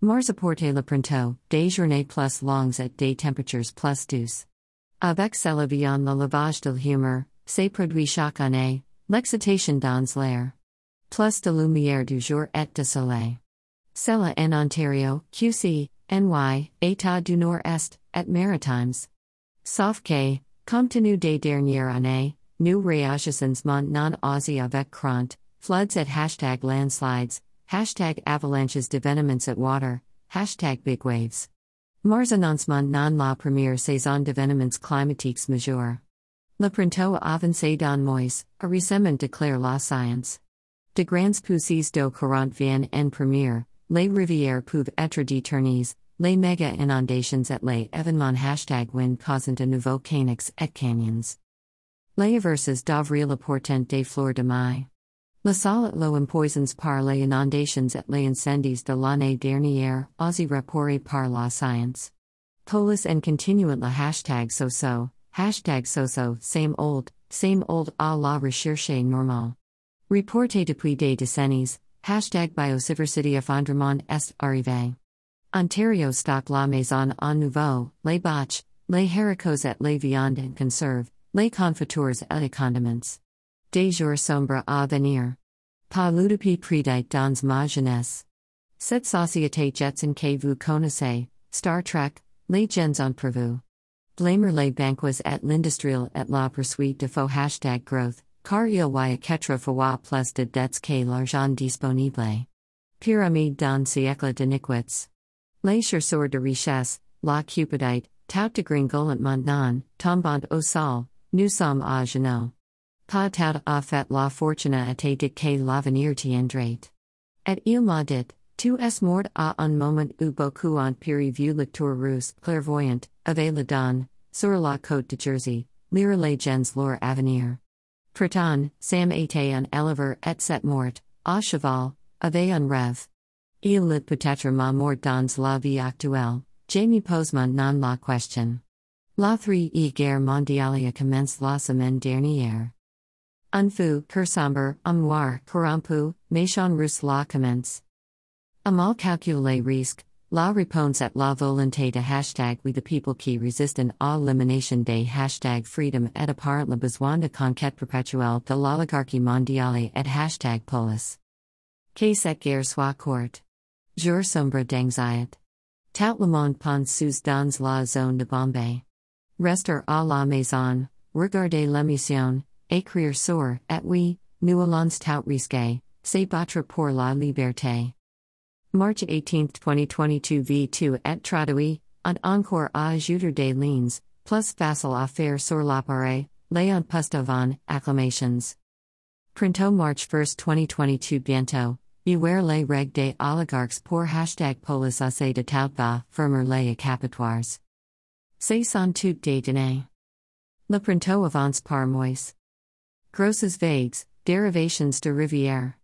Mars apporte le printemps, des journées plus longues et des temperatures plus douces. Avec cela vient le lavage de l'humeur, c'est produit chaque année, l'excitation dans l'air. Plus de lumière du jour et de soleil. Cela en Ontario, QC, NY, État du Nord-Est, et Maritimes. Sauf que, compte tenu des dernières années, nous réagissons maintenant aussi avec crainte, floods et hashtag landslides, hashtag avalanches d'événements at water, hashtag big waves. Mars annoncement non la première saison d'événements climatiques majeurs. Le printemps avancé dans mois, a récemment déclare la science. De grands pousses d'eau courante viennent en première, les rivières peuvent être détournées, les méga inondations et les événements hashtag wind causant de nouveaux canics et canyons. Les averses d'avril apportent des fleurs de mai. La salle lo empoisons par les inondations et les incendies de l'année dernière, aussi rapporté par la science. Polis and continuant la hashtag so-so, hashtag so-so, same old, same old à la recherche normale. Reporté depuis des décennies, hashtag biodiversity effondrement est arrivé. Ontario stock la maison en nouveau, les botch, les haricots et les viandes en conserve, les confitures et les condiments. Des jours sombres à venir. Pas l'utopi prédite dans ma jeunesse. Cette société jetson que vous connaissez, Star Trek, les gens en prévu. Blamer les banques et l'industriel et la poursuite de faux hashtag growth, car il y a quatre fois plus de dettes que l'argent disponible. Pyramide dans siècle d'iniquités. Les chercheurs de richesse, la cupidite, tout de gringolant maintenant, tombant au sol, nous sommes à genoux. Pas tout a fait la fortune a été dicté l'avenir tiendrait. Et il m'a dit, tu es mort à un moment où beaucoup ont piri vu lecture russe, clairvoyant, avec la donne, sur la côte de Jersey, lire les gens leur avenir. Pourtant, Sam était un éleveur et cette mort, à cheval, avait un rêve. Il lit peut-être ma mort dans la vie actuelle, Jamie Poseman non la question. La 3 e guerre mondiale a commencé la semaine dernière. Un fou, cœur sombre, amour, corrompu, méchant russe la commence. A mal calculé risque, la réponse at la volonté de hashtag we the people qui resistent à l'élimination des hashtag freedom et apparent le besoin de conquête perpétuelle de l'oligarchie mondiale et hashtag polis. Que cette guerre soit courte. Jour sombre d'anxiété. Tout le monde pense sous dans la zone de Bombay. Rester à la maison, regarder l'émission, écrire sur, et oui, nous allons tout risquer, c'est battre pour la liberté. March 18, 2022 V2 et traduit, and encore à ajouter des lignes, plus facile à faire sur l'appareil, Léon Pustovan, acclamations. Printemps March 1, 2022 Bientôt, beware les règles des oligarques pour hashtag polis assez de tout va, firmer les accapitoires. C'est sans tout des. Le printemps avance par mois. Grosses vagues, derivations de rivière.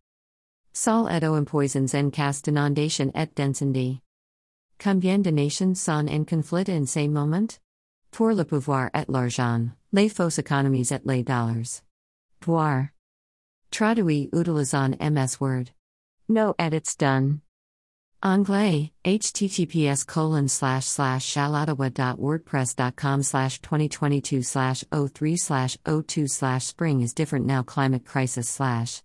Sol et eau empoisons en cas d'inondation et d'incendie. Combien de nations sont en conflit en ces moment? Pour le pouvoir et l'argent, les fausses économies et les dollars. Voir. Traduit utilisant MS Word. No edits done. Anglais, https colon slash slash shallottawa.wordpress.com slash 2022 slash 03 slash 02 slash spring is different now climate crisis slash